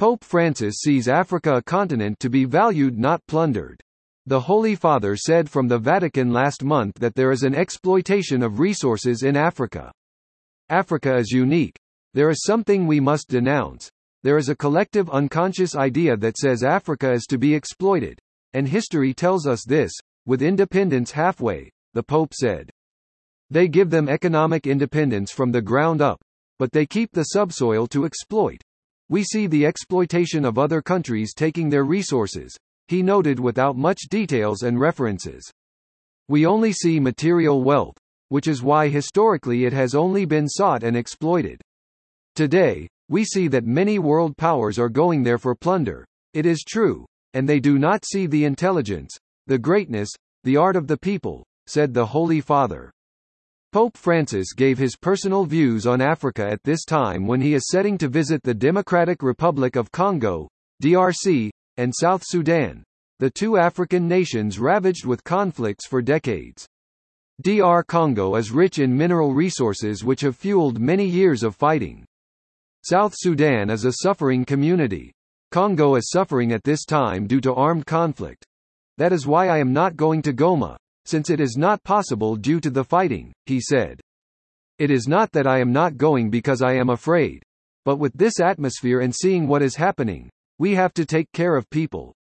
Pope Francis sees Africa a continent to be valued not plundered. The Holy Father said from the Vatican last month that there is an exploitation of resources in Africa. Africa is unique. There is something we must denounce. There is a collective unconscious idea that says Africa is to be exploited. And history tells us this, with independence halfway, the Pope said. They give them economic independence from the ground up, but they keep the subsoil to exploit. We see the exploitation of other countries taking their resources, he noted without much details and references. We only see material wealth, which is why historically it has only been sought and exploited. Today, we see that many world powers are going there for plunder. It is true, and they do not see the intelligence, the greatness, the art of the people, said the Holy Father. Pope Francis gave his personal views on Africa at this time when he is setting to visit the Democratic Republic of Congo, DRC, and South Sudan, the two African nations ravaged with conflicts for decades. DR Congo is rich in mineral resources which have fueled many years of fighting. South Sudan is a suffering community. Congo is suffering at this time due to armed conflict. That is why I am not going to Goma, since it is not possible due to the fighting, he said. It is not that I am not going because I am afraid. But with this atmosphere and seeing what is happening, we have to take care of people.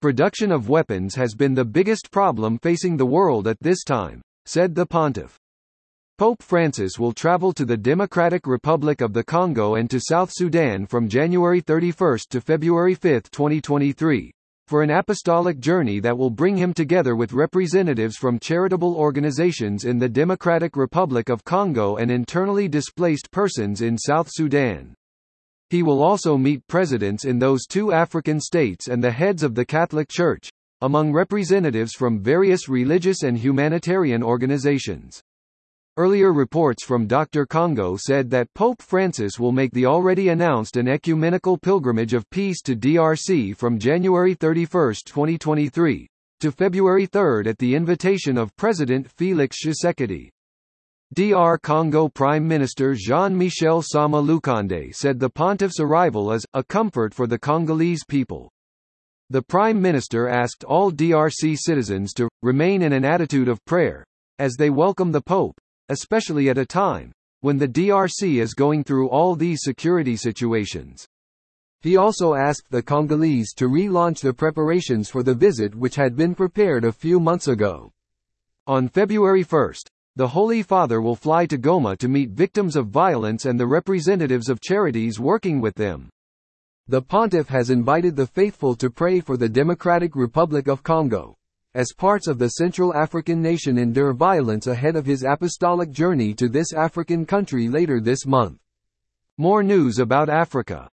Production of weapons has been the biggest problem facing the world at this time, said the pontiff. Pope Francis will travel to the Democratic Republic of the Congo and to South Sudan from January 31 to February 5, 2023, for an apostolic journey that will bring him together with representatives from charitable organizations in the Democratic Republic of Congo and internally displaced persons in South Sudan. He will also meet presidents in those two African states and the heads of the Catholic Church, among representatives from various religious and humanitarian organizations. Earlier reports from DR Congo said that Pope Francis will make the already announced an ecumenical pilgrimage of peace to DRC from January 31, 2023, to February 3 at the invitation of President Félix Tshisekedi. DR Congo Prime Minister Jean-Michel Sama Lukonde said the pontiff's arrival is a comfort for the Congolese people. The Prime Minister asked all DRC citizens to remain in an attitude of prayer as they welcome the Pope, especially at a time when the DRC is going through all these security situations. He also asked the Congolese to relaunch the preparations for the visit which had been prepared a few months ago. On February 1, the Holy Father will fly to Goma to meet victims of violence and the representatives of charities working with them. The pontiff has invited the faithful to pray for the Democratic Republic of Congo, as parts of the Central African nation endure violence ahead of his apostolic journey to this African country later this month. More news about Africa